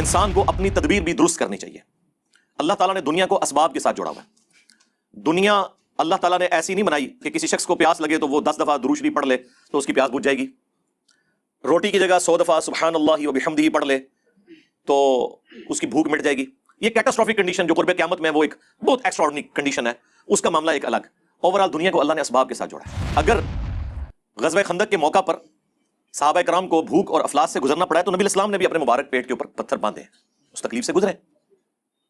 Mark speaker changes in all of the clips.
Speaker 1: انسان کو اپنی تدبیر بھی درست کرنی چاہیے۔ اللہ تعالیٰ نے دنیا کو اسباب کے ساتھ جوڑا ہوا ہے۔ دنیا، اللہ تعالیٰ نے ایسی نہیں بنائی کہ کسی شخص کو پیاس لگے تو وہ دس دفعہ دروشری پڑھ لے تو اس کی پیاس بجھ جائے گی۔ روٹی کی جگہ سو دفعہ سبحان اللہ و بحمدی پڑھ لے تو اس کی بھوک مٹ جائے گی۔ یہ کیٹاسٹرافک کنڈیشن جو قرب قیامت میں وہ ایک بہت ایکسٹرا کنڈیشن ہے۔ اس کا معاملہ ایک الگ۔ اوور آل دنیا کو اللہ نے اسباب کے ساتھ جوڑا ہے۔ اگر غزوہ خندق کے موقع پر صحابہ کرام کو بھوک اور افلاس سے گزرنا پڑا ہے تو نبی اسلام نے بھی اپنے مبارک پیٹ کے اوپر پتھر باندھے، اس تکلیف سے گزرے۔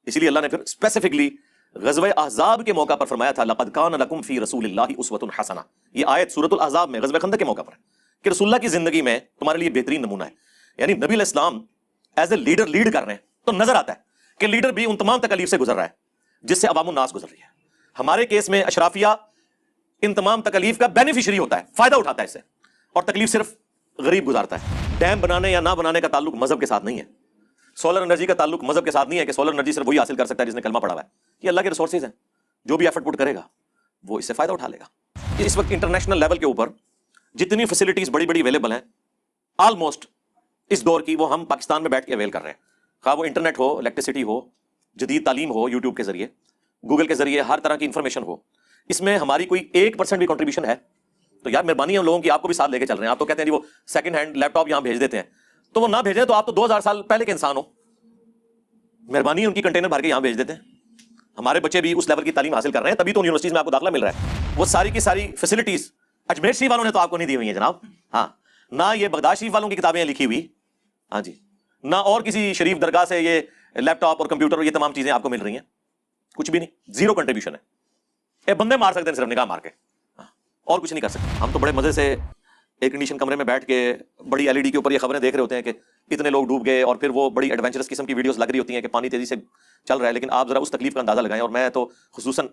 Speaker 1: اسی لیے اللہ نے پھر اسپیسیفکلی غزوہ احزاب کے موقع پر فرمایا تھا، لقد کان لکم فی رسول اللہ اسوۃ الحسنہ یہ آیت سورۃ الاحزاب میں، غزوہ خندق کے موقع پر کہ رسول اللہ کی زندگی میں تمہارے لیے بہترین نمونہ ہے۔ یعنی نبی علیہ السلام ایز اے لیڈر لیڈ کر رہے ہیں، تو نظر آتا ہے کہ لیڈر بھی ان تمام تکلیف سے گزر رہا ہے، جس سے عوام الناس گزر رہی ہے۔ ہمارے کیس میں اشرافیہ ان تمام تکلیف کا بینیفیشری ہوتا ہے، فائدہ اٹھاتا ہے اس سے۔ اور تکلیف صرف غریب گزارتا ہے۔ ڈیم بنانے یا نہ بنانے کا تعلق مذہب کے ساتھ نہیں ہے۔ سولر انرجی کا تعلق مذہب کے ساتھ نہیں ہے کہ سولر انرجی صرف وہی حاصل کر سکتا ہے جس نے کلمہ پڑھا ہوا ہے۔ یہ اللہ کے ریسورسز ہیں۔ جو بھی ایفرٹ پٹ کرے گا، وہ اس سے فائدہ اٹھا لے گا۔ اس وقت انٹرنیشنل لیول کے اوپر جتنی فیسلٹیز بڑی بڑی اویلیبل ہیں آلموسٹ اس دور کی وہ ہم پاکستان میں بیٹھ کے اویل کر رہے ہیں۔ خواہ وہ انٹرنیٹ ہو الیکٹریسٹی ہو، جدید تعلیم ہو یوٹیوب کے ذریعے گوگل کے ذریعے، ہر طرح کی انفارمیشن ہو۔ اس میں ہماری کوئی ایک پرسینٹ بھی کنٹریبیوشن ہے۔ تو یار مہربانی ہم لوگوں کی، آپ کو بھی ساتھ لے کے چل رہے ہیں۔ آپ تو کہتے ہیں جی وہ سیکنڈ ہینڈ لیپ ٹاپ یہاں بھیج دیتے ہیں۔ تو وہ نہ بھیجیں تو آپ تو دو ہزار سال پہلے کے انسان ہو۔ مہربانی ان کی کنٹینر بھر کے یہاں بھیج دیتے ہیں۔ ہمارے بچے بھی اس لیول کی تعلیم حاصل کر رہے ہیں، تبھی تو یونیورسٹیز میں آپ کو داخلہ مل رہا ہے۔ وہ ساری کی ساری فیسلٹیز اجمیر شریف والوں نے تو آپ کو نہیں دی ہوئی ہیں جناب۔ ہاں نہ یہ بغداد شریف والوں کی کتابیں لکھی ہوئی۔ ہاں جی نہ اور کسی شریف درگاہ سے یہ لیپ ٹاپ اور کمپیوٹر اور یہ تمام چیزیں آپ کو مل رہی ہیں۔ کچھ بھی نہیں زیرو کنٹریبیوشن ہے۔ یہ بندے مار سکتے ہیں صرف نگاہ مار کے۔ اور کچھ نہیں کر سکتے۔ ہم تو بڑے مزے سے ایئر کنڈیشن کمرے میں بیٹھ کے بڑی ایل ای ڈی کے اوپر یہ خبریں دیکھ رہے ہوتے ہیں کہ اتنے لوگ ڈوب گئے اور پھر وہ بڑی ایڈونچرس قسم کی ویڈیوز لگ رہی ہوتی ہیں کہ پانی تیزی سے چل رہا ہے، لیکن آپ ذرا اس تکلیف کا اندازہ لگائیں۔ اور میں تو خصوصاً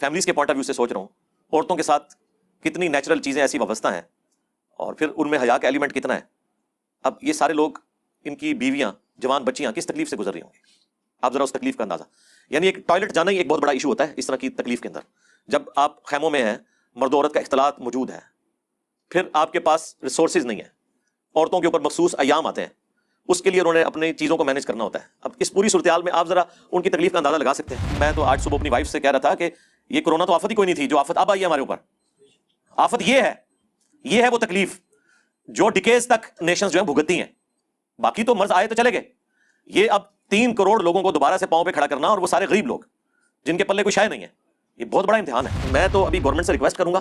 Speaker 1: فیملیز کے پوائنٹ آف ویو سے سوچ رہا ہوں۔ عورتوں کے ساتھ کتنی نیچرل چیزیں ایسی وابستہ ہیں اور پھر ان میں حیا کا ایلیمنٹ کتنا ہے؟ اب یہ سارے لوگ، ان کی بیویاں، جوان بچیاں کس تکلیف سے گزر رہی ہوں گی؟ آپ ذرا اس تکلیف کا اندازہ۔ یعنی ایک ٹوائلٹ جانا ہی ایک بہت بڑا ایشو ہوتا ہے اس طرح کی تکلیف کے اندر۔ جب آپ خیموں میں ہیں مرد و عورت کا اختلاط موجود ہے۔ پھر آپ کے پاس ریسورسز نہیں ہیں۔ عورتوں کے اوپر مخصوص ایام آتے ہیں۔ اس کے لیے انہوں نے اپنی چیزوں کو مینج کرنا ہوتا ہے۔ اب اس پوری صورتحال میں آپ ذرا ان کی تکلیف کا اندازہ لگا سکتے ہیں۔ میں تو آج صبح اپنی وائف سے کہہ رہا تھا کہ یہ کرونا تو آفت ہی کوئی نہیں تھی، جو آفت اب آئی ہے ہمارے اوپر۔ آفت یہ ہے یہ ہے وہ تکلیف جو ڈکیز تک نیشنز جو ہیں بھگتتی ہیں۔ باقی تو مرض آئے تو چلے گئے۔ یہ اب تین کروڑ لوگوں کو دوبارہ سے پاؤں پہ کھڑا کرنا اور وہ سارے غریب لوگ، جن کے پلے کوئی شاید نہیں ہے۔ یہ بہت بڑا امتحان ہے۔ میں تو ابھی گورنمنٹ سے ریکویسٹ کروں گا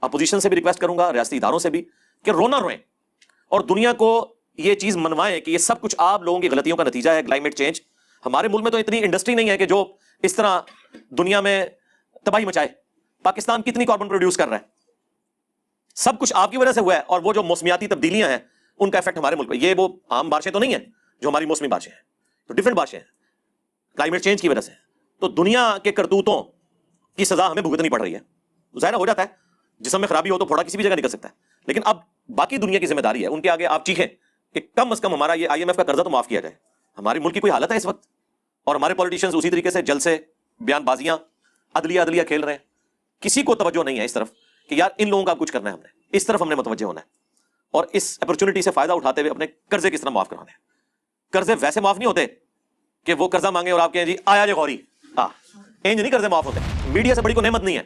Speaker 1: اپوزیشن سے بھی ریکویسٹ کروں گا، ریاستی اداروں سے بھی کہ رونا روئیں اور دنیا کو یہ چیز منوائیں کہ یہ سب کچھ آپ لوگوں کی غلطیوں کا نتیجہ ہے کلائمیٹ چینج ہمارے ملک میں تو اتنی انڈسٹری نہیں ہے کہ جو اس طرح دنیا میں تباہی مچائے۔ پاکستان کتنی کاربن پروڈیوس کر رہا ہے؟ سب کچھ آپ کی وجہ سے ہوا ہے اور وہ جو موسمیاتی تبدیلیاں ہیں، ان کا افیکٹ ہمارے ملک میں یہ وہ عام بارشیں تو نہیں ہیں جو ہماری موسمی بارشیں ہیں، تو ڈفرینٹ بارشیں ہیں۔ کلائمیٹ چینج کی وجہ سے۔ تو دنیا کے کرتوتوں کی سزا ہمیں بھگتنی پڑ رہی ہے۔ ظاہر ہو جاتا ہے۔ جسم میں خرابی ہو تو تھوڑا کسی بھی جگہ نکل سکتا ہے۔ لیکن اب باقی دنیا کی ذمہ داری ہے۔ ان کے آگے آپ چیخیں کہ کم از کم ہمارا یہ آئی ایم ایف کا قرضہ تو معاف کیا جائے۔ ہماری ملک کی کوئی حالت ہے اس وقت؟ اور ہمارے پولیٹیشینز اسی طریقے سے جلسے بیان بازیاں عدلیہ عدلیہ کھیل رہے ہیں۔ کسی کو توجہ نہیں ہے اس طرف کہ یار ان لوگوں کا کچھ کرنا ہے ہم نے۔ اس طرف ہم نے متوجہ ہونا ہے۔ اور اس اپرچونٹی سے فائدہ اٹھاتے ہوئے اپنے قرضے کس طرح معاف کرانے ہیں؟ قرضے ویسے معاف نہیں ہوتے کہ وہ قرضہ مانگے اور آپ کہیں جی آیا جی غوری۔ ہاں۔ انج نہیں قرضے معاف ہوتے میڈیا سے بڑی کوئی نعمت نہیں ہے۔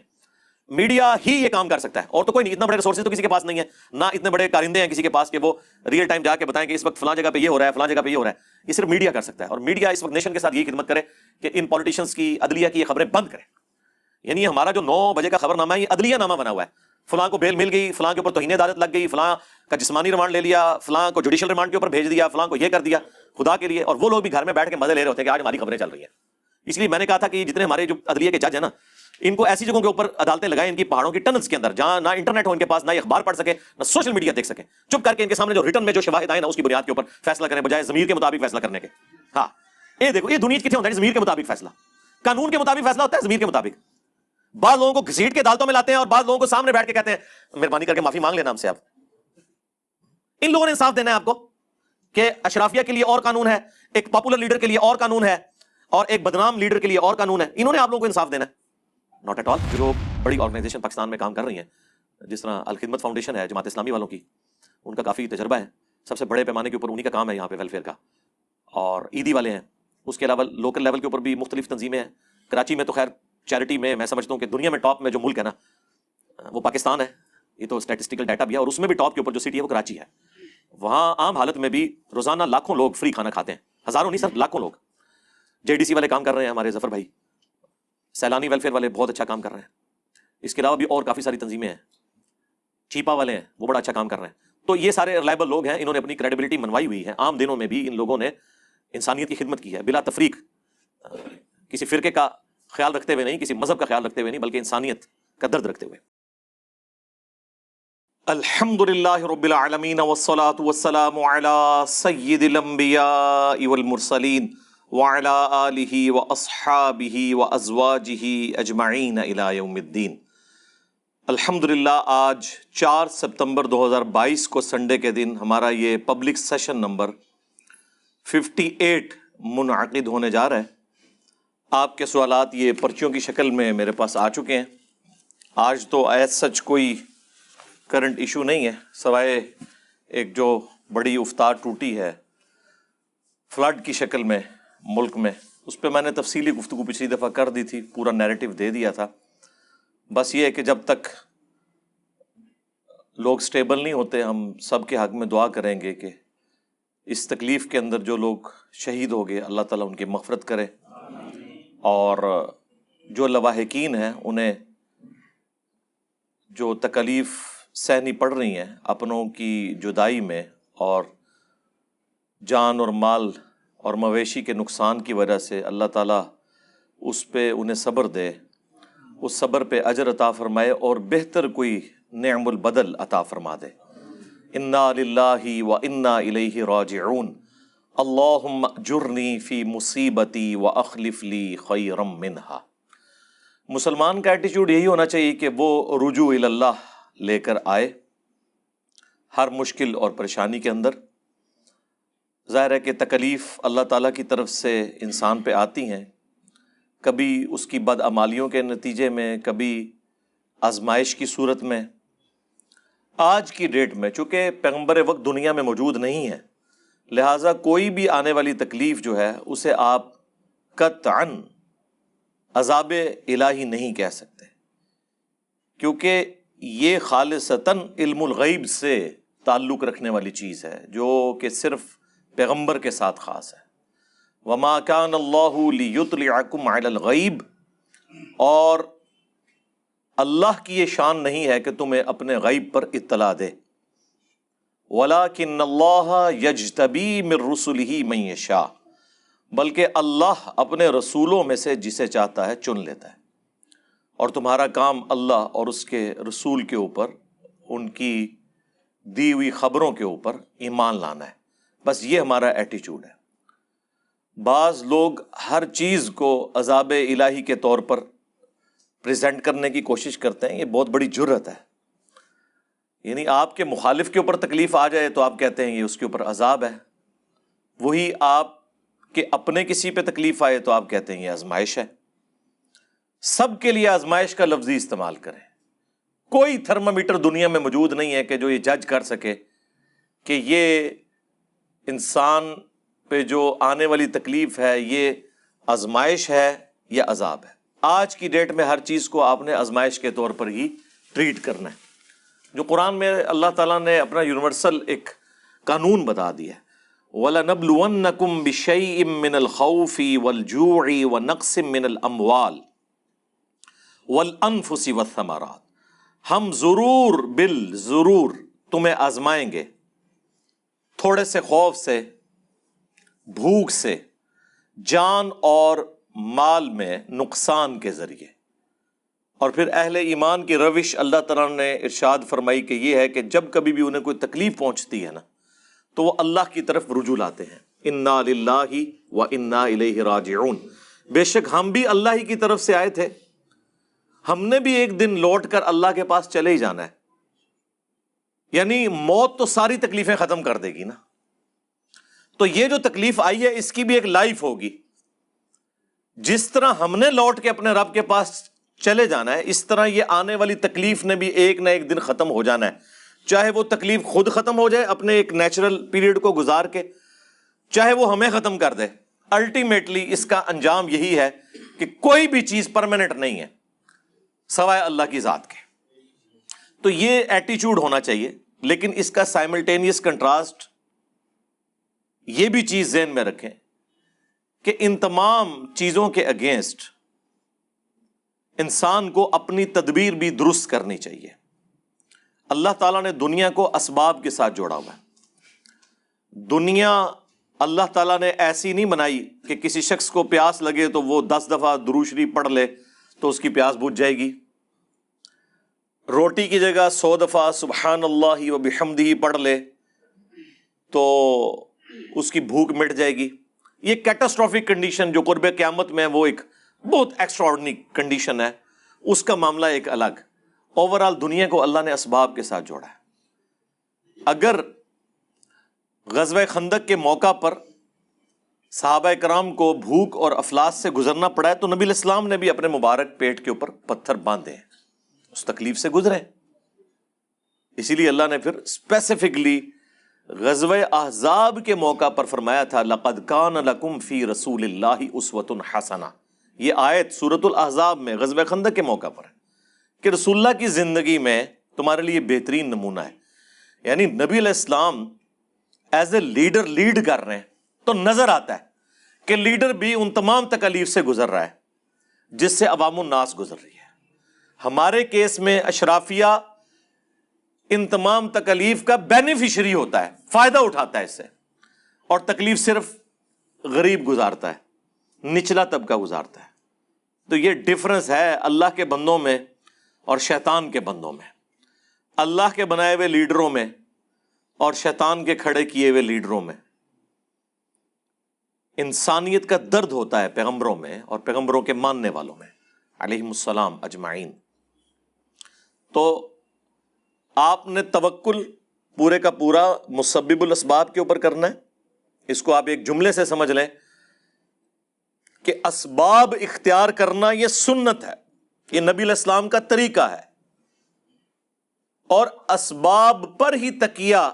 Speaker 1: میڈیا ہی یہ کام کر سکتا ہے۔ اور تو کوئی نہیں، اتنا بڑے ریسورسز تو کسی کے پاس نہیں ہے نہ اتنے بڑے کارندے ہیں کسی کے پاس کہ وہ ریئل ٹائم جا کے بتائیں کہ اس وقت فلاں جگہ پہ یہ ہو رہا ہے، فلاں جگہ پہ یہ ہو رہا ہے۔ یہ صرف میڈیا کر سکتا ہے۔ اور میڈیا اس وقت نیشن کے ساتھ یہی خدمت کرے کہ ان پالیٹیشنس کی، عدلیہ کی یہ خبریں بند کرے۔ یعنی ہمارا جو نو بجے کا خبر نامہ ہے، یہ عدلیہ نامہ بنا ہوا ہے۔ فلاں کو بیل مل گئی، فلاں کے اوپر توہین عدالت لگ گئی، فلاں کا جسمانی ریمانڈ لے لیا، فلاں کو جوڈیشل ریمانڈ کے اوپر بھیج دیا، فلاں کو یہ کر دیا۔ خدا کے لیے، اور وہ لوگ بھی گھر میں بیٹھ کے مزے لے رہے ہوتے ہیں کہ آج ہماری خبریں چل رہی ہیں۔ اس لیے میں نے کہا تھا کہ جتنے ہمارے جو عدلیہ کے جج ہیں نا، ان کو ایسی جگہوں کے اوپر عدالتیں لگائیں، ان کی پہاڑوں کی ٹنلس کے اندر، جہاں نہ انٹرنیٹ ہو ان کے پاس، نہ اخبار پڑھ سکے، نہ سوشل میڈیا دیکھ سکے۔ چپ کر کے ان کے سامنے جو ریٹرن میں جو شواہد آئے نا، اس کی بنیاد کے اوپر فیصلہ کریں، بجائے زمیر کے مطابق فیصلہ کرنے کے۔ ہاں۔ یہ دیکھو، یہ دنیا کتنے ہوتا ہے؟ زمیر کے مطابق فیصلہ۔ قانون کے مطابق فیصلہ ہوتا ہے زمیر کے مطابق۔ بعض لوگوں کو گھسیٹ کے عدالتوں میں لاتے ہیں اور بعض لوگوں کو سامنے بیٹھ کے کہتے ہیں، مہربانی کر کے معافی مانگ لینا ہم سے آپ۔ ان لوگوں نے انصاف دینا ہے آپ کو کہ اشرافیہ کے لیے اور قانون ہے، ایک پاپولر لیڈر کے لیے اور قانون ہے۔ اور ایک بدنام لیڈر کے لیے اور قانون ہے۔ انہوں نے آپ لوگوں کو انصاف دینا ہے۔ ناٹ ایٹ آل جو بڑی آرگنائزیشن پاکستان میں کام کر رہی ہیں، جس طرح الخدمت فاؤنڈیشن ہے، جماعت اسلامی والوں کی، ان کا کافی تجربہ ہے۔ سب سے بڑے پیمانے کے اوپر انہیں کا کام ہے یہاں پہ ویلفیئر کا۔ اور عیدی والے ہیں۔ اس کے علاوہ لوکل لیول کے اوپر بھی مختلف تنظیمیں ہیں۔ کراچی میں تو خیر چیریٹی میں میں سمجھتا ہوں کہ دنیا میں ٹاپ میں جو ملک ہے نا، وہ پاکستان ہے۔ یہ تو اسٹیٹسٹیکل ڈیٹا بھی ہے اور اس میں بھی ٹاپ کے اوپر جو سٹی ہے وہ کراچی ہے۔ وہاں عام حالت میں بھی روزانہ لاکھوں لوگ فری کھانا کھاتے ہیں۔ ہزاروں نہیں، سر، لاکھوں لوگ۔ جے ڈی سی والے کام کر رہے ہیں ہمارے ظفر بھائی۔ سیلانی ویلفیئر والے بہت اچھا کام کر رہے ہیں۔ اس کے علاوہ بھی اور کافی ساری تنظیمیں ہیں۔ چیپا والے ہیں، وہ بڑا اچھا کام کر رہے ہیں۔ تو یہ سارے ریلائبل لوگ ہیں، انہوں نے اپنی کریڈیبلٹی منوائی ہوئی ہے۔ عام دنوں میں بھی ان لوگوں نے انسانیت کی خدمت کی ہے، بلا تفریق کسی فرقے کا خیال رکھتے ہوئے نہیں، کسی مذہب کا خیال رکھتے ہوئے نہیں، بلکہ انسانیت کا درد رکھتے ہوئے۔ الحمد للہ رب العالمین والصلاة والسلام على سید الانبیاء والمرسلین۔ وعلى آلہ واصحابہ وازواجہ اجمعین الى یوم الدین الحمد للہ آج چار سپتمبر دو ہزار بائیس کو سنڈے کے دن ہمارا یہ public session number fifty eight منعقد ہونے جا رہا ہے۔ آپ کے سوالات یہ پرچیوں کی شکل میں میرے پاس آ چکے ہیں۔ آج تو ایز سچ کوئی کرنٹ ایشو نہیں ہے، سوائے ایک جو بڑی افطار ٹوٹی ہے۔ فلڈ کی شکل میں ملک میں۔ اس پہ میں نے تفصیلی گفتگو پچھلی دفعہ کر دی تھی، پورا نیریٹو دے دیا تھا۔ بس یہ ہے کہ جب تک لوگ سٹیبل نہیں ہوتے، ہم سب کے حق میں دعا کریں گے کہ اس تکلیف کے اندر جو لوگ شہید ہو گئے، اللہ تعالیٰ ان کی مغفرت کرے۔ اور جو لواحقین ہیں، انہیں جو تکلیف سہنی پڑ رہی ہیں، اپنوں کی جدائی میں اور جان اور مال اور مویشی کے نقصان کی وجہ سے اللہ تعالیٰ اس پہ انہیں صبر دے، اس صبر پہ اجر عطا فرمائے اور بہتر کوئی نعم البدل عطا فرما دے۔ انا للہ و انا الیہ راجعون۔ اللہم جرنی فی مصیبتی و اخلف لی خیرم منہا مسلمان کا ایٹیچیوڈ یہی ہونا چاہیے کہ وہ رجوع اللہ لے کر آئے ہر مشکل اور پریشانی کے اندر۔ ظاہر ہے کہ تکلیف اللہ تعالیٰ کی طرف سے انسان پہ آتی ہیں۔ کبھی اس کی بدعمالیوں کے نتیجے میں، کبھی آزمائش کی صورت میں۔ آج کی ڈیٹ میں، چونکہ پیغمبر وقت دنیا میں موجود نہیں ہے لہٰذا کوئی بھی آنے والی تکلیف جو ہے، اسے آپ قطعا عذاب الہی نہیں کہہ سکتے۔ کیونکہ یہ خالصتاً علم الغیب سے تعلق رکھنے والی چیز ہے، جو کہ صرف پیغمبر کے ساتھ خاص ہے۔ وما کان اللہ لیطلعکم علی الغیب اور اللہ کی یہ شان نہیں ہے کہ تمہیں اپنے غیب پر اطلاع دے۔ ولاکن اللہ یجتبی من رسلہ من یشاء بلکہ اللہ اپنے رسولوں میں سے جسے چاہتا ہے چن لیتا ہے۔ اور تمہارا کام اللہ اور اس کے رسول کے اوپر، ان کی دی ہوئی خبروں کے اوپر ایمان لانا ہے۔ بس یہ ہمارا ایٹیچیوڈ ہے۔ بعض لوگ ہر چیز کو عذاب الہی کے طور پر پریزنٹ کرنے کی کوشش کرتے ہیں، یہ بہت بڑی جرت ہے۔ یعنی آپ کے مخالف کے اوپر تکلیف آ جائے تو آپ کہتے ہیں یہ اس کے اوپر عذاب ہے۔ وہی آپ کے اپنے کسی پہ تکلیف آئے تو آپ کہتے ہیں یہ آزمائش ہے۔ سب کے لیے آزمائش کا لفظی استعمال کریں۔ کوئی تھرمامیٹر دنیا میں موجود نہیں ہے کہ جو یہ جج کر سکے کہ یہ انسان پہ جو آنے والی تکلیف ہے، یہ آزمائش ہے یا عذاب ہے؟ آج کی ڈیٹ میں ہر چیز کو آپ نے آزمائش کے طور پر ہی ٹریٹ کرنا ہے۔ جو قرآن میں اللہ تعالیٰ نے اپنا یونیورسل ایک قانون بتا دیا ہے۔ وَلَنَبْلُوَنَّكُمْ بِشَيْءٍ مِّنَ الْخَوْفِ وَالْجُوعِ وَنَقْسٍ مِّنَ الْأَمْوَالِ ولانفسی وثمرات ہم ضرور بل ضرور تمہیں آزمائیں گے۔ تھوڑے سے خوف سے، بھوک سے، جان اور مال میں نقصان کے ذریعے۔ اور پھر اہل ایمان کی روش اللہ تعالیٰ نے ارشاد فرمائی کہ یہ ہے کہ جب کبھی بھی انہیں کوئی تکلیف پہنچتی ہے نا، تو وہ اللہ کی طرف رجوع لاتے ہیں۔ انا اللہ و انا الیہ راجعون۔ بے شک ہم بھی اللہ ہی کی طرف سے آئے تھے۔ ہم نے بھی ایک دن لوٹ کر اللہ کے پاس چلے ہی جانا ہے۔ یعنی موت تو ساری تکلیفیں ختم کر دے گی نا۔ تو یہ جو تکلیف آئی ہے، اس کی بھی ایک لائف ہوگی۔ جس طرح ہم نے لوٹ کے اپنے رب کے پاس چلے جانا ہے، اس طرح یہ آنے والی تکلیف نے بھی ایک نہ ایک دن ختم ہو جانا ہے۔ چاہے وہ تکلیف خود ختم ہو جائے اپنے ایک نیچرل پیریڈ کو گزار کے، چاہے وہ ہمیں ختم کر دے۔ الٹیمیٹلی اس کا انجام یہی ہے کہ کوئی بھی چیز پرماننٹ نہیں ہے، سوائے اللہ کی ذات کے۔ تو یہ ایٹیچیوڈ ہونا چاہیے، لیکن اس کا سائملٹینیس کنٹراسٹ یہ بھی چیز ذہن میں رکھیں کہ ان تمام چیزوں کے اگینسٹ انسان کو اپنی تدبیر بھی درست کرنی چاہیے۔ اللہ تعالیٰ نے دنیا کو اسباب کے ساتھ جوڑا ہوا ہے۔ دنیا اللہ تعالیٰ نے ایسی نہیں بنائی کہ کسی شخص کو پیاس لگے تو وہ دس دفعہ دروشری پڑھ لے تو اس کی پیاس بجھ جائے گی۔ روٹی کی جگہ سو دفعہ سبحان اللہ و بحمدی پڑھ لے تو اس کی بھوک مٹ جائے گی۔ یہ کیٹاسٹرافک کنڈیشن جو قرب قیامت میں وہ ایک بہت ایکسٹرا کنڈیشن ہے۔ اس کا معاملہ ایک الگ۔ اوور آل دنیا کو اللہ نے اسباب کے ساتھ جوڑا ہے۔ اگر غزوہ خندق کے موقع پر صحابہ کرام کو بھوک اور افلاس سے گزرنا پڑا ہے تو نبی الاسلام نے بھی اپنے مبارک پیٹ کے اوپر پتھر باندھے ہیں۔ اس تکلیف سے گزرے۔ اسی لیے اللہ نے پھر اسپیسیفکلی غزو احزاب کے موقع پر فرمایا تھا، لقد کان لکم فی رسول اللہ اسوت الحسنا یہ آیت سورت الحضاب میں غزب خندق کے موقع پر ہے کہ رسول اللہ کی زندگی میں تمہارے لیے بہترین نمونہ ہے۔ یعنی نبی علیہ السلام ایز اے لیڈر لیڈ کر رہے ہیں۔ تو نظر آتا ہے کہ لیڈر بھی ان تمام تکلیف سے گزر رہا ہے، جس سے عوام الناس گزر رہی ہے۔ ہمارے کیس میں اشرافیہ ان تمام تکلیف کا بینیفیشری ہوتا ہے، فائدہ اٹھاتا ہے اس سے۔ اور تکلیف صرف غریب گزارتا ہے، نچلا طبقہ گزارتا ہے۔ تو یہ ڈفرنس ہے اللہ کے بندوں میں اور شیطان کے بندوں میں۔ اللہ کے بنائے ہوئے لیڈروں میں اور شیطان کے کھڑے کیے ہوئے لیڈروں میں۔ انسانیت کا درد ہوتا ہے پیغمبروں میں اور پیغمبروں کے ماننے والوں میں۔ علیہ السلام اجمعین۔ تو آپ نے توکل پورے کا پورا مسبب الاسباب کے اوپر کرنا ہے۔ اس کو آپ ایک جملے سے سمجھ لیں کہ اسباب اختیار کرنا یہ سنت ہے۔ یہ نبی الاسلام کا طریقہ ہے۔ اور اسباب پر ہی تکیا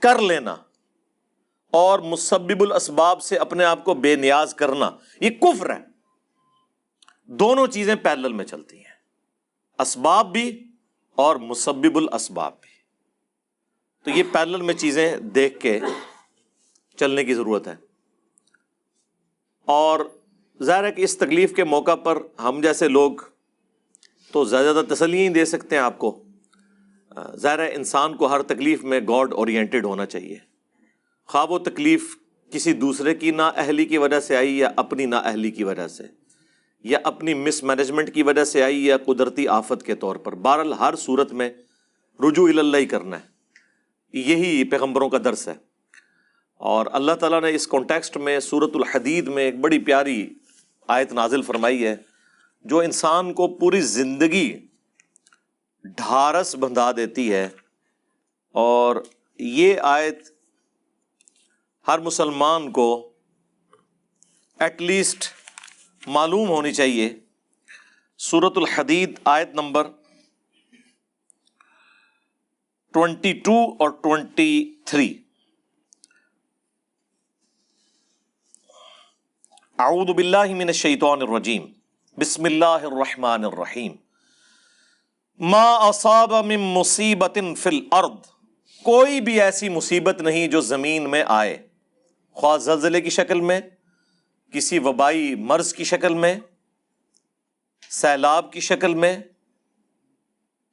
Speaker 1: کر لینا اور مسبب الاسباب سے اپنے آپ کو بے نیاز کرنا، یہ کفر ہے۔ دونوں چیزیں پیرل میں چلتی ہیں۔ اسباب بھی اور مسبب الاسباب بھی۔ تو یہ پیرل میں چیزیں دیکھ کے چلنے کی ضرورت ہے۔ اور ظاہر ہے کہ اس تکلیف کے موقع پر ہم جیسے لوگ تو زیادہ زیادہ تسلی ہی دے سکتے ہیں آپ کو۔ ظاہر ہے انسان کو ہر تکلیف میں گاڈ اورینٹیڈ ہونا چاہیے۔ خواب و تکلیف کسی دوسرے کی نا اہلی کی وجہ سے آئی یا اپنی نا اہلی کی وجہ سے؟ یا اپنی مس مینجمنٹ کی وجہ سے آئی یا قدرتی آفت کے طور پر؟ بہرحال ہر صورت میں رجوع اللہ ہی کرنا ہے۔ یہی پیغمبروں کا درس ہے۔ اور اللہ تعالیٰ نے اس کانٹیکسٹ میں صورت الحدید میں ایک بڑی پیاری آیت نازل فرمائی ہے، جو انسان کو پوری زندگی ڈھارس بندھا دیتی ہے۔ اور یہ آیت ہر مسلمان کو ایٹ لیسٹ معلوم ہونی چاہیے۔ سورت الحدید آیت نمبر ٹوینٹی ٹو اور ٹوینٹی تھری۔ اعوذ باللہ من الشیطان الرجیم۔ بسم اللہ الرحمن الرحیم۔ ما اصاب من مصیبت فی الارض۔ کوئی بھی ایسی مصیبت نہیں جو زمین میں آئے۔ خواہ زلزلے کی شکل میں کسی وبائی مرض کی شکل میں، سیلاب کی شکل میں،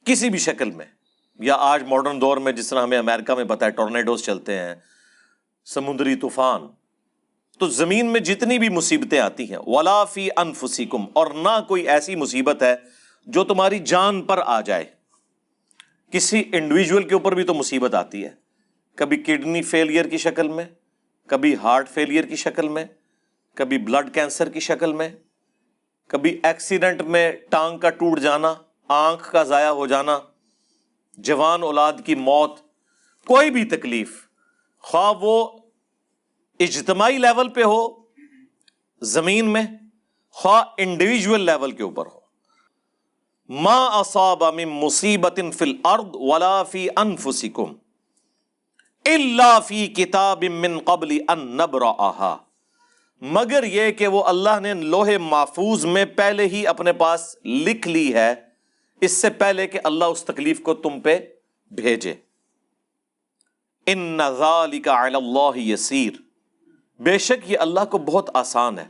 Speaker 1: کسی بھی شکل میں۔ یا آج ماڈرن دور میں جس طرح ہمیں امیرکا میں پتا ہے ٹورنیڈوز چلتے ہیں، سمندری طوفان۔ تو زمین میں جتنی بھی مصیبتیں آتی ہیں، ولا فی انفسکم اور نہ کوئی ایسی مصیبت ہے جو تمہاری جان پر آ جائے۔ کسی انڈیویجول کے اوپر بھی تو مصیبت آتی ہے۔ کبھی کڈنی فیلئر کی شکل میں، کبھی ہارٹ فیلئر کی شکل میں۔ کبھی بلڈ کینسر کی شکل میں، کبھی ایکسیڈنٹ میں ٹانگ کا ٹوٹ جانا، آنکھ کا ضائع ہو جانا، جوان اولاد کی موت، کوئی بھی تکلیف، خواہ وہ اجتماعی لیول پہ ہو، زمین میں، خواہ انڈیویجل لیول کے اوپر ہو۔ ما اصاب من مصیبت فی الارض ولا فی انفسکم اللہ فی کتاب من قبل ان نبرأہا مگر یہ کہ وہ اللہ نے لوہے محفوظ میں پہلے ہی اپنے پاس لکھ لی ہے، اس سے پہلے کہ اللہ اس تکلیف کو تم پہ بھیجے۔ ان ذالک علی اللہ یسیر بے شک یہ اللہ کو بہت آسان ہے۔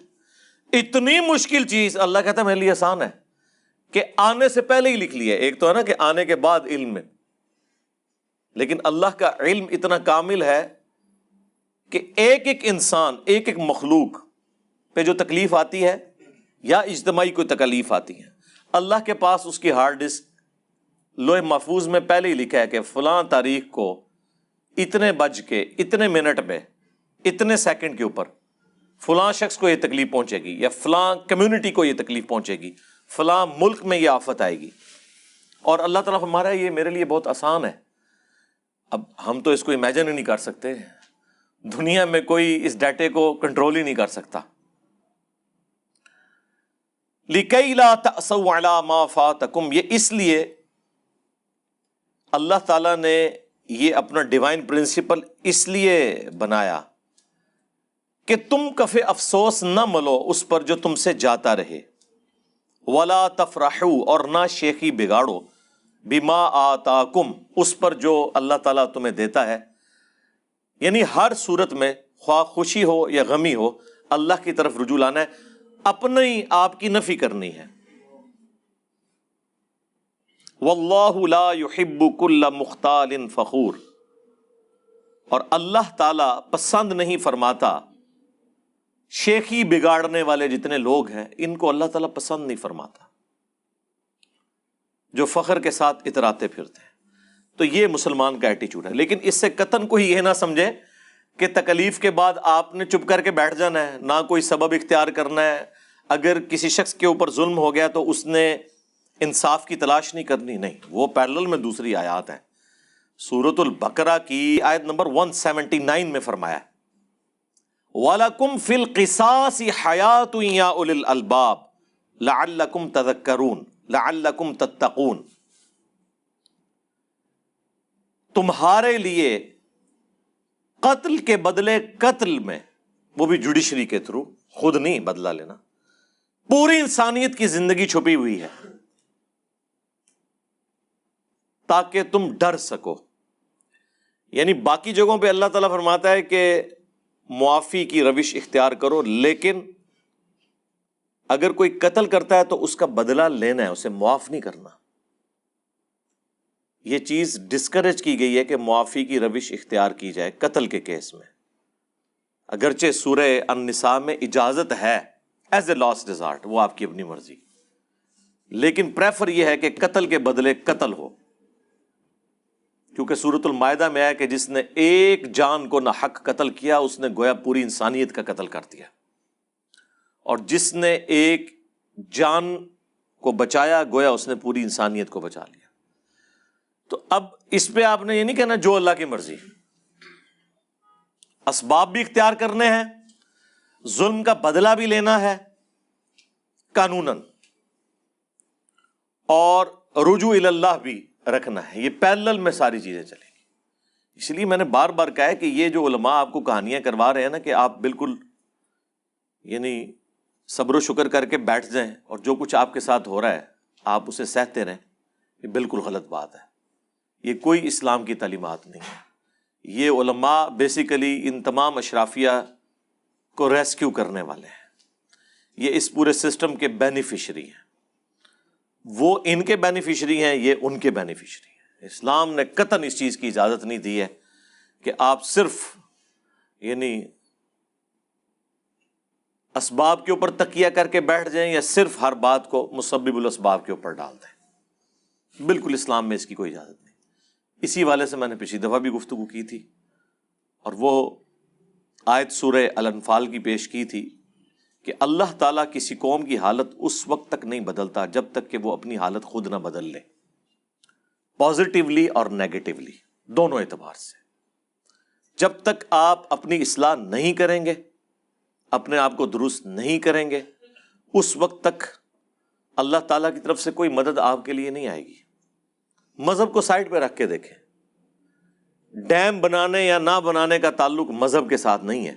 Speaker 1: اتنی مشکل چیز اللہ کہتا ہے، میرے لیے آسان ہے کہ آنے سے پہلے ہی لکھ لیا ایک تو ہے نا کہ آنے کے بعد علم۔ میں لیکن اللہ کا علم اتنا کامل ہے کہ ایک ایک انسان، ایک ایک مخلوق پہ جو تکلیف آتی ہے یا اجتماعی کوئی تکلیف آتی ہے اللہ کے پاس اس کی ہارڈ ڈسک، لوہے محفوظ میں پہلے ہی لکھا ہے کہ فلاں تاریخ کو اتنے بج کے، اتنے منٹ میں، اتنے سیکنڈ کے اوپر فلاں شخص کو یہ تکلیف پہنچے گی یا فلاں کمیونٹی کو یہ تکلیف پہنچے گی، فلاں ملک میں یہ آفت آئے گی۔ اور اللہ تعالیٰ ہمارا یہ میرے لیے بہت آسان ہے۔ اب ہم تو اس کو امیجن ہی نہیں کر سکتے۔ دنیا میں کوئی اس ڈیٹے کو کنٹرول ہی نہیں کر سکتا۔ ما فاتکم، یہ اس لیے اللہ تعالی نے یہ اپنا ڈیوائن پرنسپل اس لیے بنایا کہ تم کف افسوس نہ ملو اس پر جو تم سے جاتا رہے۔ ولا تفراہ اور نہ شیخی بگاڑو۔ بیما آتا کم اس پر جو اللہ تعالیٰ تمہیں دیتا ہے۔ یعنی ہر صورت میں خواہ خوشی ہو یا غمی ہو، اللہ کی طرف رجوع لانا ہے اپنے ہی آپ کی نفی کرنی ہے۔ واللہ لا يحب کل مختال فخور۔ اور اللہ تعالی پسند نہیں فرماتا شیخی بگاڑنے والے جتنے لوگ ہیں، ان کو اللہ تعالیٰ پسند نہیں فرماتا۔ جو فخر کے ساتھ اتراتے پھرتے ہیں۔ تو یہ مسلمان کا ایٹیچیوڈ ہے۔ لیکن اس سے قطن کو ہی یہ نہ سمجھے کہ تکلیف کے بعد آپ نے چپ کر کے بیٹھ جانا ہے، نہ کوئی سبب اختیار کرنا ہے۔ اگر کسی شخص کے اوپر ظلم ہو گیا تو اس نے انصاف کی تلاش نہیں کرنی، نہیں، وہ پیرل میں دوسری آیات ہیں۔ سورت البکرا کی آیت نمبر 179 میں فرمایا وَلَكُمْ فِي الْقِسَاسِ حَيَاتٌ يَا أُولِي الْأَلْبَابِ لَعَلَّكُمْ تَذَكَّرُونَ لعلکم تتقون۔ تمہارے لیے قتل کے بدلے قتل میں وہ بھی جوڈیشری کے تھرو خود نہیں بدلا لینا۔ پوری انسانیت کی زندگی چھپی ہوئی ہے۔ تاکہ تم ڈر سکو۔ یعنی باقی جگہوں پہ اللہ تعالیٰ فرماتا ہے کہ معافی کی روش اختیار کرو، لیکن اگر کوئی قتل کرتا ہے تو اس کا بدلہ لینا ہے، اسے معاف نہیں کرنا۔ یہ چیز ڈسکریج کی گئی ہے کہ معافی کی روش اختیار کی جائے قتل کے کیس میں۔ اگرچہ سورہ النساء میں اجازت ہے ایز اے لاس ڈیزارٹ وہ آپ کی اپنی مرضی۔ لیکن پریفر یہ ہے کہ قتل کے بدلے قتل ہو۔ کیونکہ سورت المائدہ میں آیا کہ جس نے ایک جان کو نہ حق قتل کیا، اس نے گویا پوری انسانیت کا قتل کر دیا۔ اور جس نے ایک جان کو بچایا، گویا اس نے پوری انسانیت کو بچا لیا۔ تو اب اس پہ آپ نے یہ نہیں کہنا جو اللہ کی مرضی اسباب بھی اختیار کرنے ہیں، ظلم کا بدلہ بھی لینا ہے قانون اور رجوع اللہ بھی رکھنا ہے۔ یہ پیلل میں ساری چیزیں چلیں گی۔ اس لیے میں نے بار بار کہا ہے کہ یہ جو علماء آپ کو کہانیاں کروا رہے ہیں نا کہ آپ بالکل یعنی صبر و شکر کر کے بیٹھ جائیں اور جو کچھ آپ کے ساتھ ہو رہا ہے، آپ اسے سہتے رہیں، یہ بالکل غلط بات ہے۔ یہ کوئی اسلام کی تعلیمات نہیں ہے یہ علماء بیسیکلی ان تمام اشرافیہ کو ریسکیو کرنے والے ہیں۔ یہ اس پورے سسٹم کے بینیفیشری ہیں۔ وہ ان کے بینیفیشری ہیں، یہ ان کے بینیفیشری ہیں۔ اسلام نے قطن اس چیز کی اجازت نہیں دی ہے کہ آپ صرف یعنی اسباب کے اوپر تکیا کر کے بیٹھ جائیں یا صرف ہر بات کو مسبب الاسباب کے اوپر ڈال دیں۔ بالکل اسلام میں اس کی کوئی اجازت نہیں۔ اسی والے سے میں نے پچھلی دفعہ بھی گفتگو کی تھی اور وہ آیت سورہ الانفال کی پیش کی تھی کہ اللہ تعالیٰ کسی قوم کی حالت اس وقت تک نہیں بدلتا جب تک کہ وہ اپنی حالت خود نہ بدل لے۔ پازیٹیولی اور نیگیٹولی دونوں اعتبار سے۔ جب تک آپ اپنی اصلاح نہیں کریں گے، اپنے آپ کو درست نہیں کریں گے، اس وقت تک اللہ تعالیٰ کی طرف سے کوئی مدد آپ کے لیے نہیں آئے گی۔ مذہب کو سائڈ پہ رکھ کے دیکھیں۔ ڈیم بنانے یا نہ بنانے کا تعلق مذہب کے ساتھ نہیں ہے۔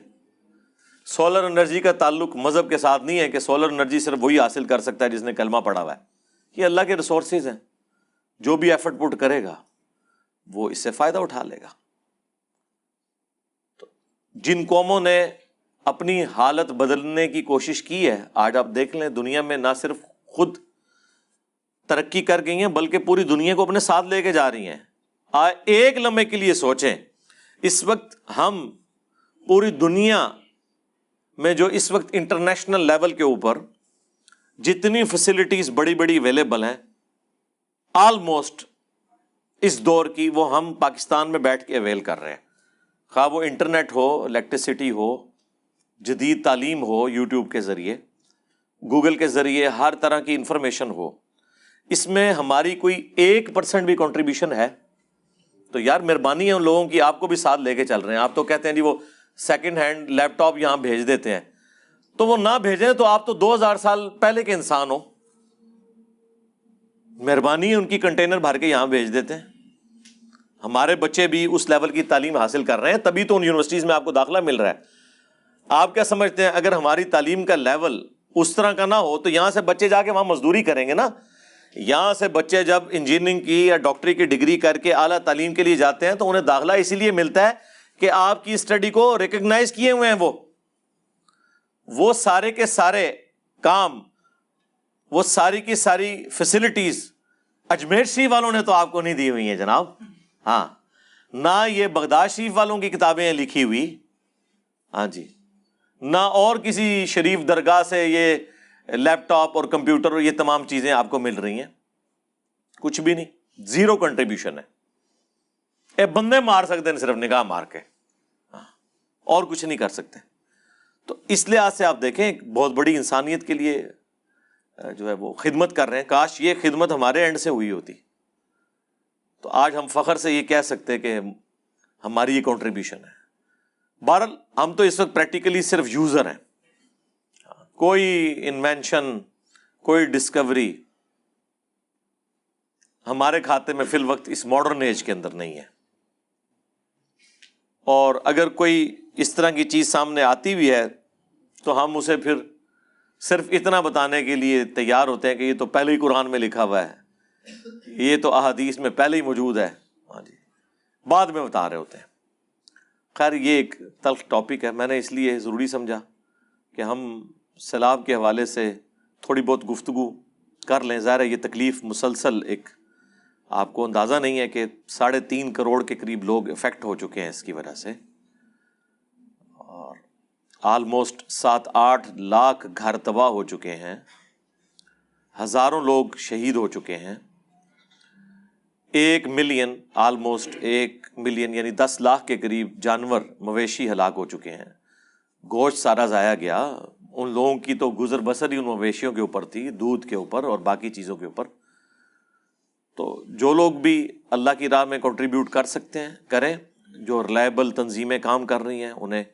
Speaker 1: سولر انرجی کا تعلق مذہب کے ساتھ نہیں ہے کہ سولر انرجی صرف وہی حاصل کر سکتا ہے جس نے کلمہ پڑا ہوا ہے۔ یہ اللہ کے ریسورسز ہیں۔ جو بھی ایفرٹ پٹ کرے گا، وہ اس سے فائدہ اٹھا لے گا۔ تو جن قوموں نے اپنی حالت بدلنے کی کوشش کی ہے، آج آپ دیکھ لیں دنیا میں نہ صرف خود ترقی کر گئی ہیں، بلکہ پوری دنیا کو اپنے ساتھ لے کے جا رہی ہیں۔ ایک لمحے کے لیے سوچیں۔ اس وقت ہم پوری دنیا میں جو اس وقت انٹرنیشنل لیول کے اوپر جتنی فیسلٹیز بڑی بڑی اویلیبل ہیں آلموسٹ اس دور کی وہ ہم پاکستان میں بیٹھ کے اویل کر رہے ہیں۔ خواہ وہ انٹرنیٹ ہو الیکٹریسٹی ہو، جدید تعلیم ہو، یوٹیوب کے ذریعے، گوگل کے ذریعے، ہر طرح کی انفارمیشن ہو۔ اس میں ہماری کوئی ایک پرسینٹ بھی کنٹریبیوشن ہے؟ تو یار مہربانی ہے ان لوگوں کی، آپ کو بھی ساتھ لے کے چل رہے ہیں۔ آپ تو کہتے ہیں جی وہ سیکنڈ ہینڈ لیپ ٹاپ یہاں بھیج دیتے ہیں۔ تو وہ نہ بھیجیں تو آپ تو دو ہزار سال پہلے کے انسان ہو۔ مہربانی ہے ان کی کنٹینر بھر کے یہاں بھیج دیتے ہیں۔ ہمارے بچے بھی اس لیول کی تعلیم حاصل کر رہے ہیں، تبھی تو ان یونیورسٹیز میں آپ کو داخلہ مل رہا ہے۔ آپ کیا سمجھتے ہیں، اگر ہماری تعلیم کا لیول اس طرح کا نہ ہو تو یہاں سے بچے جا کے وہاں مزدوری کریں گے نا؟ یہاں سے بچے جب انجینئرنگ کی یا ڈاکٹری کی ڈگری کر کے اعلیٰ تعلیم کے لیے جاتے ہیں تو انہیں داخلہ اسی لیے ملتا ہے کہ آپ کی اسٹڈی کو ریکگنائز کیے ہوئے ہیں وہ۔ وہ سارے کے سارے کام، وہ ساری کی ساری فیسلٹیز اجمیر شریف والوں نے تو آپ کو نہیں دی ہوئی ہیں جناب۔ ہاں نہ یہ بغداد شریف والوں کی کتابیں لکھی ہوئی۔ ہاں جی نہ اور کسی شریف درگاہ سے یہ لیپ ٹاپ اور کمپیوٹر اور یہ تمام چیزیں آپ کو مل رہی ہیں۔ کچھ بھی نہیں، زیرو کنٹریبیوشن ہے۔ اے بندے مار سکتے ہیں صرف نگاہ مار کے۔ ہاں، اور کچھ نہیں کر سکتے۔ تو اس لحاظ سے آپ دیکھیں بہت بڑی انسانیت کے لیے جو ہے وہ خدمت کر رہے ہیں۔ کاش یہ خدمت ہمارے اینڈ سے ہوئی ہوتی۔ تو آج ہم فخر سے یہ کہہ سکتے کہ ہماری یہ کانٹریبیوشن ہے۔ بہرحال، ہم تو اس وقت پریکٹیکلی صرف یوزر ہیں۔ کوئی انوینشن، کوئی ڈسکوری ہمارے کھاتے میں فی الوقت اس ماڈرن ایج کے اندر نہیں ہے۔ اور اگر کوئی اس طرح کی چیز سامنے آتی بھی ہے، تو ہم اسے پھر صرف اتنا بتانے کے لیے تیار ہوتے ہیں کہ یہ تو پہلے ہی قرآن میں لکھا ہوا ہے۔ یہ تو احادیث میں پہلے ہی موجود ہے۔ ہاں جی۔ بعد میں بتا رہے ہوتے ہیں۔ خیر، یہ ایک تلخ ٹاپک ہے۔ میں نے اس لیے ضروری سمجھا کہ ہم سیلاب کے حوالے سے تھوڑی بہت گفتگو کر لیں۔ ظاہر یہ تکلیف مسلسل ایک آپ کو اندازہ نہیں ہے کہ ساڑھے تین کروڑ کے قریب لوگ افیکٹ ہو چکے ہیں اس کی وجہ سے۔ اور آلموسٹ سات آٹھ لاکھ گھر تباہ ہو چکے ہیں۔ ہزاروں لوگ شہید ہو چکے ہیں۔ ایک ملین، آلموسٹ ایک ملین یعنی دس لاکھ کے قریب جانور مویشی ہلاک ہو چکے ہیں۔ گوشت سارا ضائع گیا۔ ان لوگوں کی تو گزر بسر ہی ان مویشیوں کے اوپر تھی، دودھ کے اوپر اور باقی چیزوں کے اوپر۔ تو جو لوگ بھی اللہ کی راہ میں کنٹریبیوٹ کر سکتے ہیں، کریں۔ جو ریلائبل تنظیمیں کام کر رہی ہیں، انہیں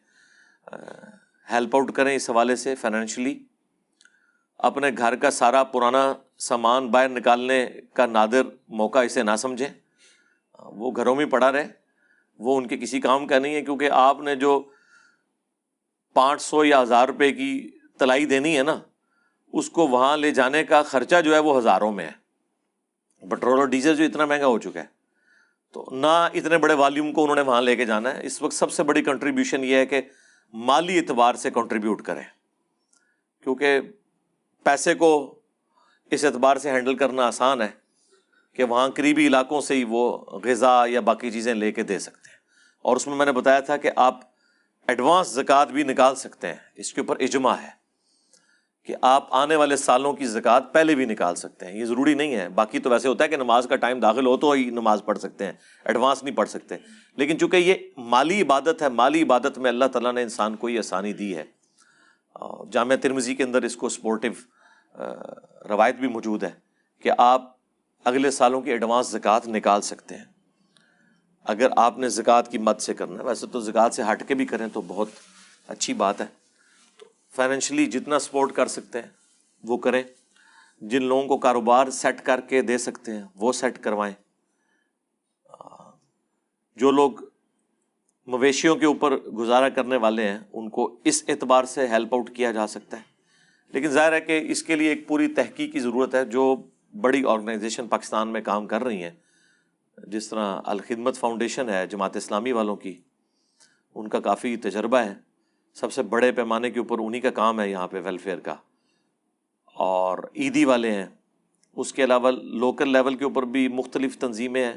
Speaker 1: ہیلپ آؤٹ کریں اس حوالے سے فائنینشلی اپنے گھر کا سارا پرانا سامان باہر نکالنے کا نادر موقع اسے نہ سمجھیں۔ وہ گھروں میں پڑا رہے۔ وہ ان کے کسی کام کا نہیں ہے، کیونکہ آپ نے جو پانچ سو یا ہزار روپے کی تلائی دینی ہے نا، اس کو وہاں لے جانے کا خرچہ جو ہے وہ ہزاروں میں ہے۔ پٹرول اور ڈیزل جو اتنا مہنگا ہو چکا ہے۔ تو نہ اتنے بڑے والیوم کو انہوں نے وہاں لے کے جانا ہے۔ اس وقت سب سے بڑی کنٹریبیوشن یہ ہے کہ مالی اعتبار سے کنٹریبیوٹ کریں۔ کیونکہ پیسے کو اس اعتبار سے ہینڈل کرنا آسان ہے کہ وہاں قریبی علاقوں سے ہی وہ غذا یا باقی چیزیں لے کے دے سکتے ہیں۔ اور اس میں میں نے بتایا تھا کہ آپ ایڈوانس زکوٰۃ بھی نکال سکتے ہیں۔ اس کے اوپر اجماع ہے کہ آپ آنے والے سالوں کی زکوٰۃ پہلے بھی نکال سکتے ہیں۔ یہ ضروری نہیں ہے۔ باقی تو ویسے ہوتا ہے کہ نماز کا ٹائم داخل ہو تو ہی نماز پڑھ سکتے ہیں۔ ایڈوانس نہیں پڑھ سکتے۔ لیکن چونکہ یہ مالی عبادت ہے، مالی عبادت میں اللہ تعالیٰ نے انسان کو یہ آسانی دی ہے۔ جامعہ ترمزی کے اندر اس کو سپورٹو روایت بھی موجود ہے کہ آپ اگلے سالوں کی ایڈوانس زکوٰۃ نکال سکتے ہیں۔ اگر آپ نے زکوٰۃ کی مد سے کرنا ہے، ویسے تو زکوٰۃ سے ہٹ کے بھی کریں تو بہت اچھی بات ہے۔ تو فائنینشلی جتنا سپورٹ کر سکتے ہیں، وہ کریں۔ جن لوگوں کو کاروبار سیٹ کر کے دے سکتے ہیں، وہ سیٹ کروائیں۔ جو لوگ مویشیوں کے اوپر گزارا کرنے والے ہیں، ان کو اس اعتبار سے ہیلپ آؤٹ کیا جا سکتا ہے۔ لیکن ظاہر ہے کہ اس کے لیے ایک پوری تحقیق کی ضرورت ہے، جو بڑی آرگنائزیشن پاکستان میں کام کر رہی ہیں۔ جس طرح الخدمت فاؤنڈیشن ہے جماعت اسلامی والوں کی، ان کا کافی تجربہ ہے۔ سب سے بڑے پیمانے کے اوپر انہیں کا کام ہے یہاں پہ ویلفیئر کا۔ اور عیدی والے ہیں۔ اس کے علاوہ لوکل لیول کے اوپر بھی مختلف تنظیمیں ہیں۔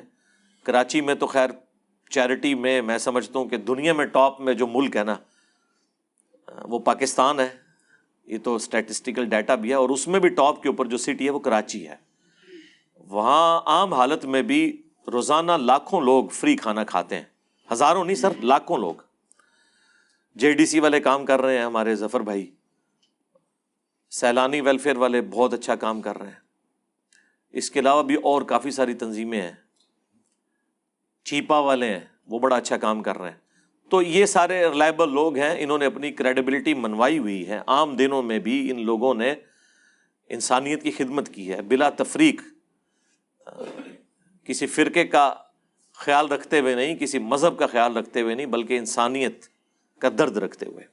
Speaker 1: کراچی میں تو خیر چیریٹی میں میں سمجھتا ہوں کہ دنیا میں ٹاپ میں جو ملک ہے نا، وہ پاکستان ہے۔ یہ تو اسٹیٹسٹیکل ڈیٹا بھی ہے اور اس میں بھی ٹاپ کے اوپر جو سٹی ہے وہ کراچی ہے۔ وہاں عام حالت میں بھی روزانہ لاکھوں لوگ فری کھانا کھاتے ہیں۔ ہزاروں نہیں سر، لاکھوں لوگ۔ جے ڈی سی والے کام کر رہے ہیں ہمارے ظفر بھائی۔ سیلانی ویلفیئر والے بہت اچھا کام کر رہے ہیں۔ اس کے علاوہ بھی اور کافی ساری تنظیمیں ہیں۔ چیپا والے ہیں، وہ بڑا اچھا کام کر رہے ہیں۔ تو یہ سارے ریلائبل لوگ ہیں، انہوں نے اپنی کریڈیبلٹی منوائی ہوئی ہے۔ عام دنوں میں بھی ان لوگوں نے انسانیت کی خدمت کی ہے، بلا تفریق۔ کسی فرقے کا خیال رکھتے ہوئے نہیں، کسی مذہب کا خیال رکھتے ہوئے نہیں، بلکہ انسانیت کا درد رکھتے ہوئے۔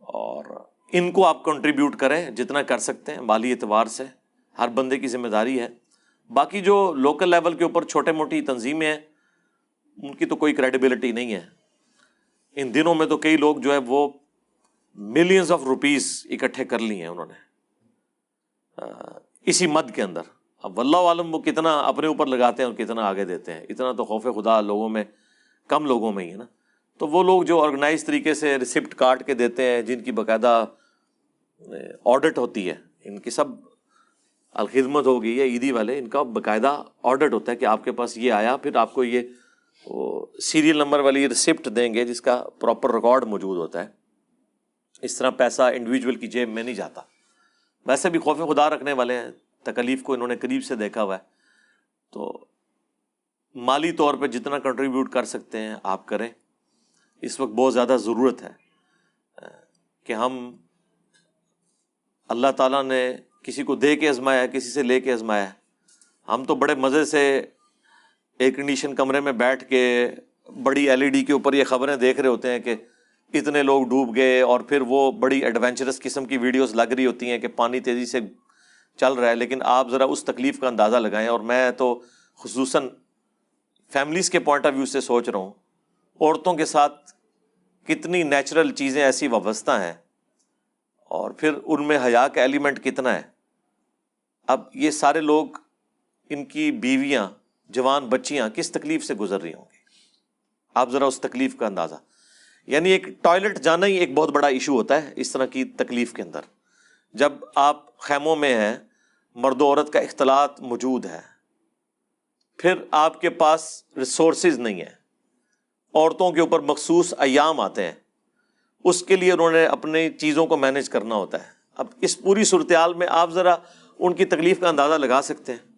Speaker 1: اور ان کو آپ کنٹریبیوٹ کریں جتنا کر سکتے ہیں، مالی اعتبار سے ہر بندے کی ذمہ داری ہے۔ باقی جو لوکل لیول کے اوپر چھوٹے موٹی تنظیمیں ہیں، ان کی تو کوئی کریڈیبلٹی نہیں ہے۔ ان دنوں میں تو کئی لوگ جو ہے وہ ملینز آف روپیز اکٹھے کر لی ہیں انہوں نے۔ اسی مد کے اندر۔ اب واللہ عالم وہ کتنا اپنے اوپر لگاتے ہیں اور کتنا آگے دیتے ہیں۔ اتنا تو خوف خدا لوگوں میں، کم لوگوں میں ہی ہے نا۔ تو وہ لوگ جو آرگنائز طریقے سے ریسپٹ کاٹ کے دیتے ہیں، جن کی باقاعدہ آڈٹ ہوتی ہے، ان کی سب الخدمت ہوگی یا عیدی والے، ان کا باقاعدہ آڈٹ ہوتا ہے کہ آپ کے پاس یہ آیا، پھر آپ کو یہ سیریل نمبر والی ریسپٹ دیں گے جس کا پراپر ریکارڈ موجود ہوتا ہے۔ اس طرح پیسہ انڈیویجول کی جیب میں نہیں جاتا۔ ویسے بھی خوف خدا رکھنے والے ہیں۔ تکلیف کو انہوں نے قریب سے دیکھا ہوا ہے۔ تو مالی طور پہ جتنا کنٹریبیوٹ کر سکتے ہیں، آپ کریں۔ اس وقت بہت زیادہ ضرورت ہے کہ ہم اللہ تعالیٰ نے کسی کو دے کے آزمایا کسی سے لے کے آزمایا ہم تو بڑے مزے سے ایئر کنڈیشن کمرے میں بیٹھ کے بڑی ایل ای ڈی کے اوپر یہ خبریں دیکھ رہے ہوتے ہیں کہ اتنے لوگ ڈوب گئے اور پھر وہ بڑی ایڈونچرس قسم کی ویڈیوز لگ رہی ہوتی ہیں کہ پانی تیزی سے چل رہا ہے، لیکن آپ ذرا اس تکلیف کا اندازہ لگائیں۔ اور میں تو خصوصاً فیملیز کے پوائنٹ آف ویو سے سوچ رہا ہوں، عورتوں کے ساتھ کتنی نیچرل چیزیں، ایسی وابستہ ہیں۔ اور پھر ان میں حیا کا ایلیمنٹ کتنا ہے؟ اب یہ سارے لوگ، ان کی بیویاں، جوان بچیاں کس تکلیف سے گزر رہی ہوں گی؟ آپ ذرا اس تکلیف کا اندازہ۔ یعنی ایک ٹوائلٹ جانا ہی ایک بہت بڑا ایشو ہوتا ہے اس طرح کی تکلیف کے اندر۔ جب آپ خیموں میں ہیں مرد و عورت کا اختلاط موجود ہے۔ پھر آپ کے پاس ریسورسز نہیں ہیں۔ عورتوں کے اوپر مخصوص ایام آتے ہیں۔ اس کے لیے انہوں نے اپنی چیزوں کو مینیج کرنا ہوتا ہے۔ اب اس پوری صورتحال میں آپ ذرا ان کی تکلیف کا اندازہ لگا سکتے ہیں۔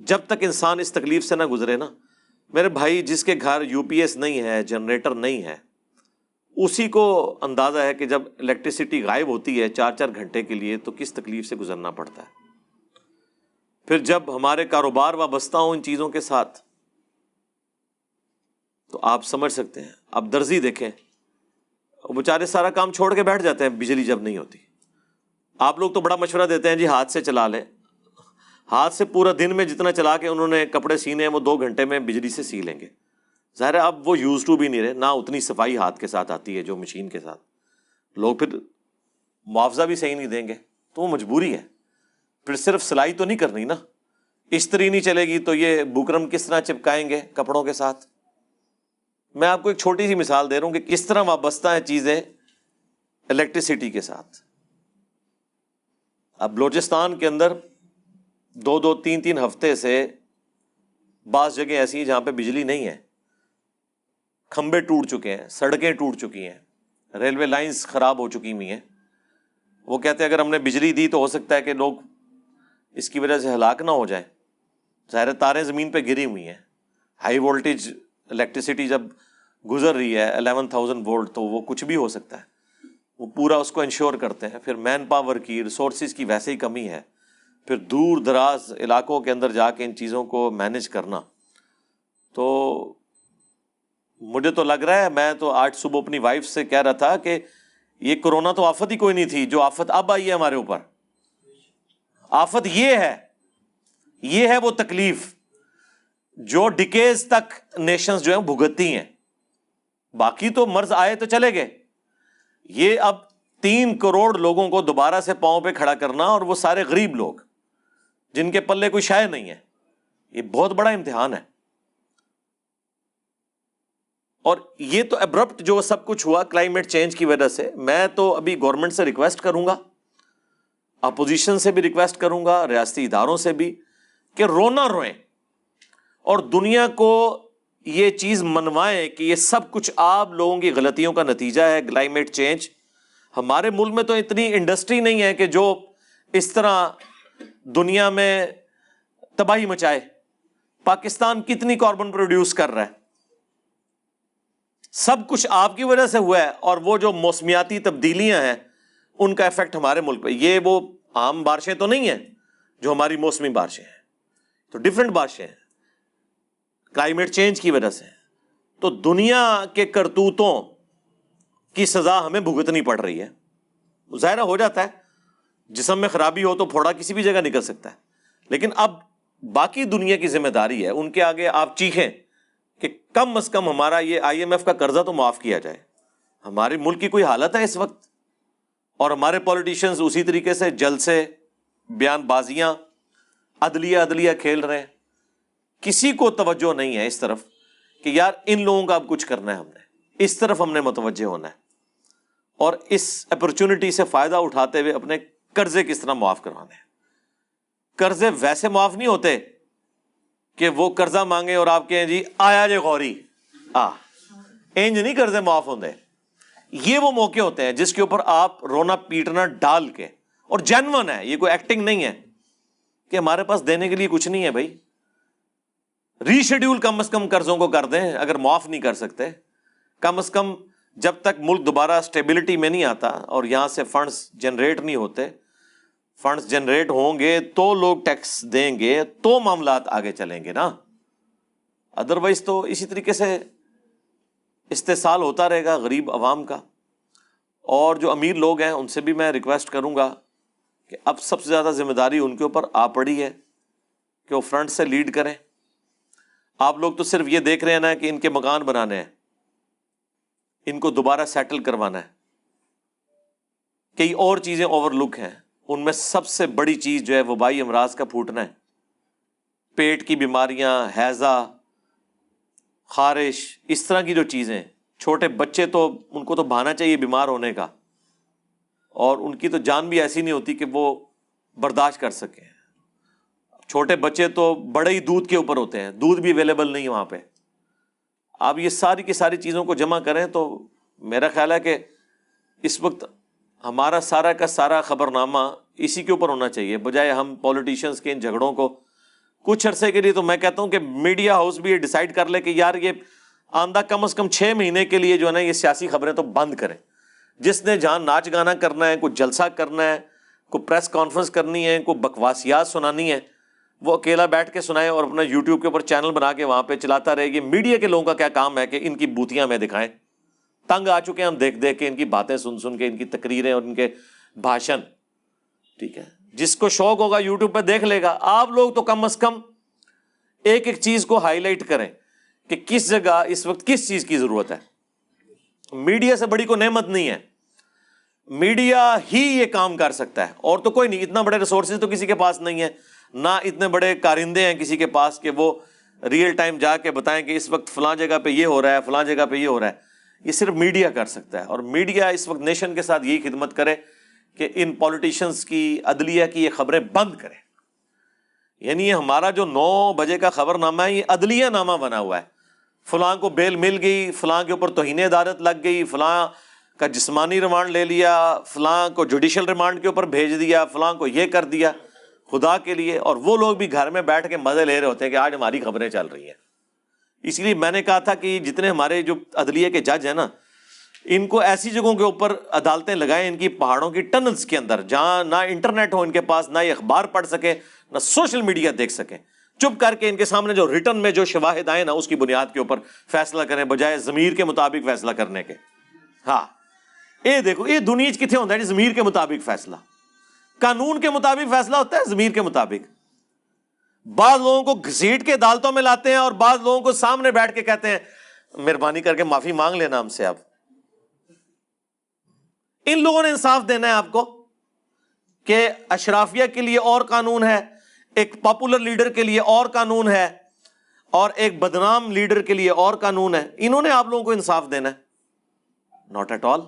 Speaker 1: جب تک انسان اس تکلیف سے نہ گزرے نا، میرے بھائی جس کے گھر یو پی ایس نہیں ہے جنریٹر نہیں ہے اسی کو اندازہ ہے کہ جب الیکٹریسٹی غائب ہوتی ہے چار چار گھنٹے کے لیے تو کس تکلیف سے گزرنا پڑتا ہے؟ پھر جب ہمارے کاروبار وابستہ ہوں ان چیزوں کے ساتھ، تو آپ سمجھ سکتے ہیں اب درزی دیکھیں بیچارے سارا کام چھوڑ کے بیٹھ جاتے ہیں، بجلی جب نہیں ہوتی۔ آپ لوگ تو بڑا مشورہ دیتے ہیں جی ہاتھ سے چلا لیں۔ ہاتھ سے پورا دن میں جتنا چلا کے انہوں نے کپڑے سینے ہیں، وہ دو گھنٹے میں بجلی سے سی لیں گے۔ ظاہر ہے اب وہ یوز ٹو بھی نہیں رہے، نہ اتنی صفائی ہاتھ کے ساتھ آتی ہے جو مشین کے ساتھ۔ لوگ پھر معاوضہ بھی صحیح نہیں دیں گے، تو وہ مجبوری ہے۔ پھر صرف سلائی تو نہیں کرنی نا۔ استری نہیں چلے گی تو یہ بکرم کس طرح چپکائیں گے کپڑوں کے ساتھ؟ میں آپ کو ایک چھوٹی سی مثال دے رہا ہوں کہ کس طرح وابستہ ہیں چیزیں الیکٹریسٹی کے ساتھ۔ اب بلوچستان کے اندر دو دو تین تین ہفتے سے بعض جگہ ایسی ہیں جہاں پہ بجلی نہیں ہے۔ کھمبے ٹوٹ چکے ہیں، سڑکیں ٹوٹ چکی ہیں، ریلوے لائنس خراب ہو چکی ہوئی ہیں۔ وہ کہتے ہیں اگر ہم نے بجلی دی تو ہو سکتا ہے کہ لوگ اس کی وجہ سے ہلاک نہ ہو جائیں۔ ظاہر تاریں زمین پہ گری ہوئی ہیں۔ ہائی وولٹیج الیکٹریسٹی جب گزر رہی ہے، الیون تھاؤزینڈ وولٹ، تو وہ کچھ بھی ہو سکتا ہے۔ وہ پورا اس کو انشور کرتے ہیں۔ پھر مین پاور کی ریسورسز کی ویسے ہی کمی ہے۔ پھر دور دراز علاقوں کے اندر جا کے ان چیزوں کو مینج کرنا۔ تو مجھے تو لگ رہا ہے، میں تو آج صبح اپنی وائف سے کہہ رہا تھا کہ یہ کرونا تو آفت ہی کوئی نہیں تھی، جو آفت اب آئی ہے ہمارے اوپر۔ آفت یہ ہے یہ ہے وہ تکلیف جو ڈکیز تک نیشنز جو ہیں بھگتتی ہیں۔ باقی تو مرض آئے تو چلے گئے۔ یہ اب تین کروڑ لوگوں کو دوبارہ سے پاؤں پہ کھڑا کرنا اور وہ سارے غریب لوگ، جن کے پلے کوئی شاید نہیں ہے، یہ بہت بڑا امتحان ہے۔ اور یہ تو ابرپٹ جو سب کچھ ہوا کلائمیٹ چینج کی وجہ سے، میں تو ابھی گورنمنٹ سے ریکویسٹ کروں گا اپوزیشن سے بھی ریکویسٹ کروں گا، ریاستی اداروں سے بھی کہ رونا روئیں۔ اور دنیا کو یہ چیز منوائیں کہ یہ سب کچھ آپ لوگوں کی غلطیوں کا نتیجہ ہے کلائمیٹ چینج ہمارے ملک میں تو اتنی انڈسٹری نہیں ہے کہ جو اس طرح دنیا میں تباہی مچائے۔ پاکستان کتنی کاربن پروڈیوس کر رہا ہے؟ سب کچھ آپ کی وجہ سے ہوا ہے اور وہ جو موسمیاتی تبدیلیاں ہیں، ان کا افیکٹ ہمارے ملک پہ۔ یہ وہ عام بارشیں تو نہیں ہیں جو ہماری موسمی بارشیں ہیں۔ تو ڈفرینٹ بارشیں ہیں۔ کلائمیٹ چینج کی وجہ سے۔ تو دنیا کے کرتوتوں کی سزا ہمیں بھگتنی پڑ رہی ہے۔ ظاہرہ ہو جاتا ہے۔ جسم میں خرابی ہو تو پھوڑا کسی بھی جگہ نکل سکتا ہے۔ لیکن اب باقی دنیا کی ذمہ داری ہے۔ ان کے آگے آپ چیخیں۔ کہ کم از کم ہمارا یہ آئی ایم ایف کا قرضہ تو معاف کیا جائے۔ ہمارے ملک کی کوئی حالت ہے اس وقت؟ اور ہمارے پالیٹیشینس اسی طریقے سے جل سے بیان بازیاں عدلیہ عدلیہ کھیل رہے ہیں۔ کسی کو توجہ نہیں ہے اس طرف کہ یار ان لوگوں کا اب کچھ کرنا ہے ہم نے۔ اس طرف ہم نے متوجہ ہونا ہے۔ اور اس اپرچونٹی سے فائدہ اٹھاتے ہوئے اپنے قرضے کس طرح معاف کروانے ہیں؟ قرضے ویسے معاف نہیں ہوتے کہ وہ قرضہ مانگے اور آپ کہیں جی آیا جے غوری۔ آ انج نہیں قرضے معاف ہوتے یہ وہ موقع ہوتے ہیں جس کے اوپر آپ رونا پیٹنا ڈال کے، اور جینون ہے، یہ کوئی ایکٹنگ نہیں ہے کہ ہمارے پاس دینے کے لیے کچھ نہیں ہے بھائی۔ ری شیڈیول کم از کم قرضوں کو کر دیں، اگر معاف نہیں کر سکتے۔ کم از کم جب تک ملک دوبارہ اسٹیبلٹی میں نہیں آتا اور یہاں سے فنڈس جنریٹ نہیں ہوتے فنڈس جنریٹ ہوں گے تو لوگ ٹیکس دیں گے، تو معاملات آگے چلیں گے نا۔ ادروائز تو اسی طریقے سے استحصال ہوتا رہے گا غریب عوام کا۔ اور جو امیر لوگ ہیں، ان سے بھی میں ریکویسٹ کروں گا کہ اب سب سے زیادہ ذمہ داری ان کے اوپر آ پڑی ہے کہ وہ فرنٹ سے لیڈ کریں۔ آپ لوگ تو صرف یہ دیکھ رہے ہیں نا کہ ان کے مکان بنانے ہیں۔ ان کو دوبارہ سیٹل کروانا ہے۔ کئی اور چیزیں اوور لک ہیں۔ ان میں سب سے بڑی چیز جو ہے وبائی امراض کا پھوٹنا ہے۔ پیٹ کی بیماریاں ہیضا خارش، اس طرح کی جو چیزیں چھوٹے بچے تو ان کو تو بہانا چاہیے بیمار ہونے کا۔ اور ان کی تو جان بھی ایسی نہیں ہوتی کہ وہ برداشت کر سکیں۔ چھوٹے بچے تو بڑے ہی دودھ کے اوپر ہوتے ہیں۔ دودھ بھی اویلیبل نہیں وہاں پہ۔ آپ یہ ساری کی ساری چیزوں کو جمع کریں تو میرا خیال ہے کہ اس وقت ہمارا سارا کا سارا خبر نامہ اسی کے اوپر ہونا چاہیے، بجائے ہم پالیٹیشینس کے ان جھگڑوں کو۔ کچھ عرصے کے لیے تو میں کہتا ہوں کہ میڈیا ہاؤس بھی یہ ڈسائڈ کر لے کہ یار یہ آندہ کم از کم چھ مہینے کے لیے جو ہے نا یہ سیاسی خبریں تو بند کریں۔ جس نے جہاں ناچ گانا کرنا ہے، کوئی جلسہ کرنا ہے، کوئی پریس کانفرنس کرنی ہے، کوئی بکواسیات سنانی ہے، وہ اکیلا بیٹھ کے سنائے اور اپنا یوٹیوب کے اوپر چینل بنا کے وہاں پہ چلاتا رہے۔ گی میڈیا کے لوگوں کا کیا کام ہے کہ ان کی بوتیاں میں دکھائیں۔ تنگ آ چکے ہیں، ہم دیکھ دیکھ کے ان کی باتیں سن سن کے، ان کی تقریریں اور ان کے بھاشن۔ ٹھیک ہے۔ جس کو شوق ہوگا، یوٹیوب پہ دیکھ لے گا۔ آپ لوگ تو کم از کم ایک ایک چیز کو ہائی لائٹ کریں کہ کس جگہ، اس وقت کس چیز کی ضرورت ہے۔ میڈیا سے بڑی کو نعمت نہیں ہے۔ میڈیا ہی یہ کام کر سکتا ہے۔ اور تو کوئی نہیں، اتنا بڑے ریسورسز تو کسی کے پاس نہیں ہے نہ اتنے بڑے کارندے ہیں کسی کے پاس کہ وہ ریئل ٹائم جا کے بتائیں کہ اس وقت فلاں جگہ پہ یہ ہو رہا ہے، فلاں جگہ پہ یہ ہو رہا ہے۔ یہ صرف میڈیا کر سکتا ہے اور میڈیا اس وقت نیشن کے ساتھ یہی خدمت کرے کہ ان پالیٹیشنس کی عدلیہ کی یہ خبریں بند کرے۔ یعنی یہ ہمارا جو نو بجے کا خبر نامہ ہے، یہ عدلیہ نامہ بنا ہوا ہے۔ فلاں کو بیل مل گئی، فلاں کے اوپر توہین عدالت لگ گئی، فلاں کا جسمانی ریمانڈ لے لیا، فلاں کو جوڈیشل ریمانڈ کے اوپر بھیج دیا، فلاں کو یہ کر دیا، خدا کے لیے۔ اور وہ لوگ بھی گھر میں بیٹھ کے مزے لے رہے ہوتے ہیں کہ آج ہماری خبریں چل رہی ہیں۔ اس لیے میں نے کہا تھا کہ جتنے ہمارے جو عدلیہ کے جج ہیں نا، ان کو ایسی جگہوں کے اوپر عدالتیں لگائیں ان کی پہاڑوں کی ٹنلس کے اندر، جہاں نہ انٹرنیٹ ہو ان کے پاس، نہ یہ اخبار پڑھ سکیں، نہ سوشل میڈیا دیکھ سکیں۔ چپ کر کے ان کے سامنے جو ریٹرن میں جو شواہد آئے نا، اس کی بنیاد کے اوپر فیصلہ کریں، بجائے ضمیر کے مطابق فیصلہ کرنے کے۔ ہاں۔ یہ دیکھو یہ دنیا کتنے ہوتا ہے جی، ضمیر کے مطابق فیصلہ۔ قانون کے مطابق فیصلہ ہوتا ہے، ضمیر کے مطابق۔ بعض لوگوں کو گھسیٹ کے عدالتوں میں لاتے ہیں اور بعض لوگوں کو سامنے بیٹھ کے کہتے ہیں، مہربانی کر کے معافی مانگ لینا ہم سے اب ان لوگوں نے انصاف دینا ہے آپ کو کہ اشرافیہ کے لیے اور قانون ہے، ایک پاپولر لیڈر کے لیے اور قانون ہے، اور ایک بدنام لیڈر کے لیے اور قانون ہے۔ انہوں نے آپ لوگوں کو انصاف دینا ہے۔ ناٹ ایٹ آل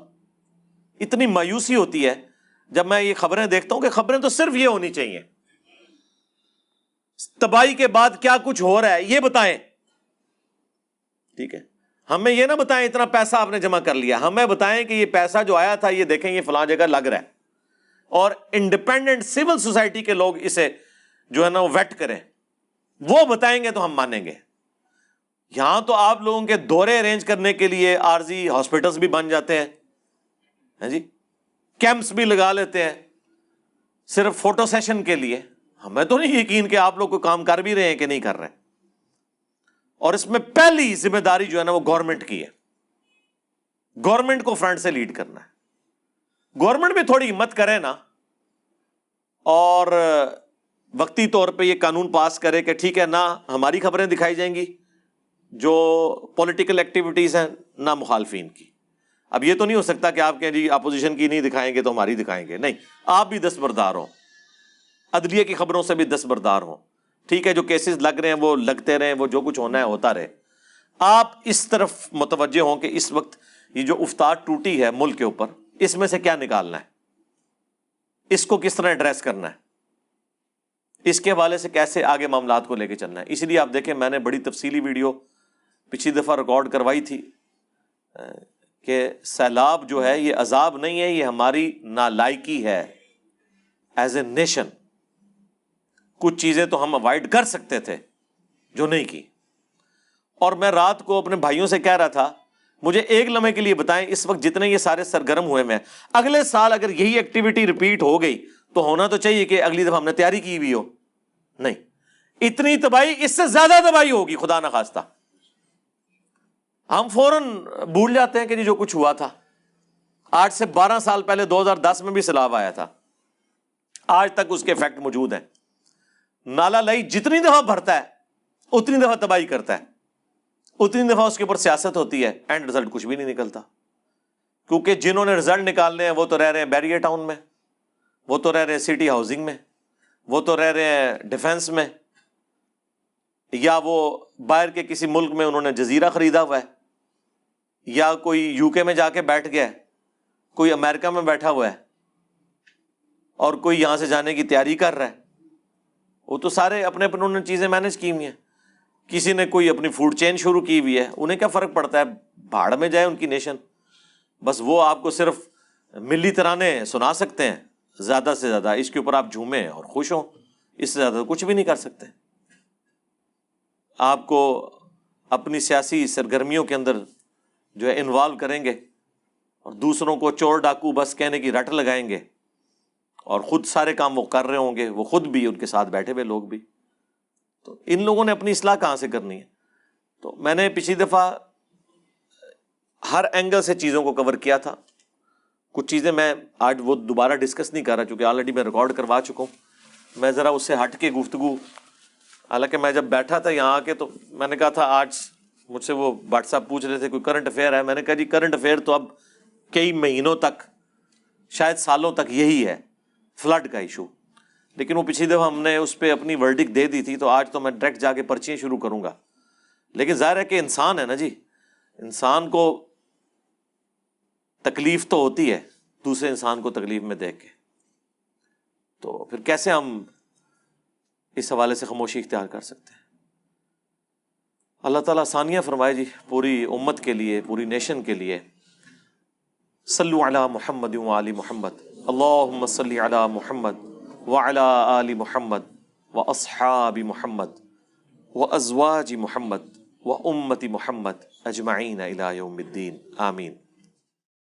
Speaker 1: اتنی مایوسی ہوتی ہے۔ جب میں یہ خبریں دیکھتا ہوں کہ خبریں تو صرف یہ ہونی چاہیے۔ تباہی کے بعد کیا کچھ ہو رہا ہے، یہ بتائیں۔ ٹھیک ہے۔ ہمیں یہ نہ بتائیں اتنا پیسہ آپ نے جمع کر لیا۔ ہمیں بتائیں کہ یہ پیسہ جو آیا تھا، یہ دیکھیں، یہ فلاں جگہ لگ رہا ہے۔ اور انڈیپینڈنٹ سول سوسائٹی کے لوگ اسے جو ہے نا، وہ ویٹ کریں۔ وہ بتائیں گے تو ہم مانیں گے۔ یہاں تو آپ لوگوں کے دورے ارینج کرنے کے لیے عارضی ہاسپٹلس بھی بن جاتے ہیں۔ ہاں جی؟ کیمپس بھی لگا لیتے ہیں۔ صرف فوٹو سیشن کے لیے۔ ہاں، ہمیں تو نہیں یقین کہ آپ لوگ کوئی کام کر بھی رہے ہیں کہ نہیں کر رہے اور اس میں پہلی ذمہ داری جو ہے نا، وہ گورنمنٹ کی ہے۔ گورنمنٹ کو فرنٹ سے لیڈ کرنا ہے۔ گورنمنٹ بھی تھوڑی ہمت کرے نا۔ اور وقتی طور پہ یہ قانون پاس کرے کہ ٹھیک ہے، نہ ہماری خبریں دکھائی جائیں گی، جو پولیٹیکل ایکٹیویٹیز ہیں، نہ مخالفین کی۔ اب یہ تو نہیں ہو سکتا کہ آپ جی اپوزیشن کی نہیں دکھائیں گے تو ہماری دکھائیں گے۔ نہیں، آپ بھی دستبردار ہوں۔ عدلیہ کی خبروں سے بھی دستبردار ہوں۔ ٹھیک ہے، جو کیسز لگ رہے ہیں، وہ لگتے رہے وہ جو کچھ ہونا ہے، ہوتا رہے۔ آپ اس طرف متوجہ ہوں کہ اس وقت یہ جو افطار ٹوٹی ہے ملک کے اوپر، اس میں سے کیا نکالنا ہے؟ اس کو کس طرح ایڈریس کرنا ہے؟ اس کے حوالے سے کیسے آگے معاملات کو لے کے چلنا ہے؟ اسی لیے آپ دیکھیں، میں نے بڑی تفصیلی ویڈیو پچھلی دفعہ ریکارڈ کروائی تھی کہ سیلاب جو ہے، یہ عذاب نہیں ہے، یہ ہماری نالائکی ہے۔ ایز اے نیشن کچھ چیزیں تو ہم اوائڈ کر سکتے تھے جو نہیں کی۔ اور میں رات کو اپنے بھائیوں سے کہہ رہا تھا، مجھے ایک لمحے کے لیے بتائیں، اس وقت جتنے یہ سارے سرگرم ہوئے میں، اگلے سال اگر یہی ایکٹیویٹی ریپیٹ ہو گئی، تو ہونا تو چاہیے کہ اگلی دفعہ ہم نے تیاری کی ہوئی ہو۔ نہیں، اتنی تباہی، اس سے زیادہ تباہی ہوگی، خدا نخواستہ۔ ہم فوراً بھول جاتے ہیں کہ جی جو کچھ ہوا تھا۔ آج سے بارہ سال پہلے دو ہزار دس میں بھی سیلاب آیا تھا۔ آج تک اس کے افیکٹ موجود ہیں۔ نالا لئی جتنی دفعہ بھرتا ہے، اتنی دفعہ تباہی کرتا ہے۔ اتنی دفعہ اس کے اوپر سیاست ہوتی ہے اینڈ رزلٹ کچھ بھی نہیں نکلتا۔ کیونکہ جنہوں نے رزلٹ نکالنے ہیں، وہ تو رہ رہے ہیں بیریا ٹاؤن میں، وہ تو رہ رہے ہیں سٹی ہاؤسنگ میں، وہ تو رہ رہے ہیں ڈیفینس میں۔ یا وہ باہر کے کسی ملک میں انہوں نے جزیرہ خریدا ہوا ہے، یا کوئی یو کے میں جا کے بیٹھ گیا ہے، کوئی امیرکا میں بیٹھا ہوا ہے اور کوئی یہاں سے جانے کی تیاری کر رہا ہے۔ وہ تو سارے اپنے اپنے انہوں نے چیزیں مینج کی ہوئی ہیں۔ کسی نے کوئی اپنی فوڈ چین شروع کی ہوئی ہے، انہیں کیا فرق پڑتا ہے؟ بھاڑ میں جائے ان کی نیشن بس وہ آپ کو صرف ملی ترانے سنا سکتے ہیں۔ زیادہ سے زیادہ اس کے اوپر آپ جھومیں اور خوش ہوں۔ اس سے زیادہ کچھ بھی نہیں کر سکتے۔ آپ کو اپنی سیاسی سرگرمیوں کے اندر جو ہے انوالو کریں گے اور دوسروں کو چور ڈاکو بس کہنے کی رٹ لگائیں گے۔ اور خود سارے کام وہ کر رہے ہوں گے، وہ خود بھی ان کے ساتھ بیٹھے ہوئے لوگ بھی۔ تو ان لوگوں نے اپنی اصلاح کہاں سے کرنی ہے؟ تو میں نے پچھلی دفعہ ہر اینگل سے چیزوں کو کور کیا تھا۔ کچھ چیزیں میں آج وہ دوبارہ ڈسکس نہیں کر رہا، چونکہ آلریڈی میں ریکارڈ کروا چکا ہوں۔ میں ذرا اس سے ہٹ کے گفتگو، حالانکہ میں جب بیٹھا تھا یہاں آ کے تو میں نے کہا تھا، آج مجھ سے وہ واٹس ایپ پوچھ رہے تھے، کوئی کرنٹ افیئر ہے؟ میں نے کہا جی کرنٹ افیئر تو اب کئی مہینوں تک، شاید سالوں تک یہی ہے۔ فلڈ کا ایشو لیکن وہ پچھلی دفعہ ہم نے اس پہ اپنی ورڈک دے دی تھی تو آج تو میں ڈائریکٹ جا کے پرچیاں شروع کروں گا۔ لیکن ظاہر ہے کہ انسان ہے نا جی انسان کو تکلیف تو ہوتی ہے دوسرے انسان کو تکلیف میں دیکھ کے۔ تو پھر کیسے ہم اس حوالے سے خاموشی اختیار کر سکتے ہیں؟ اللہ تعالیٰ ثانیہ فرمائے جی پوری امت کے لیے، پوری نیشن کے لیے، صلو علی محمد و علی محمد۔ اللہ صل على محمد و آل علی محمد و محمد و محمد و امت محمد اجمعین یوم الدین آمین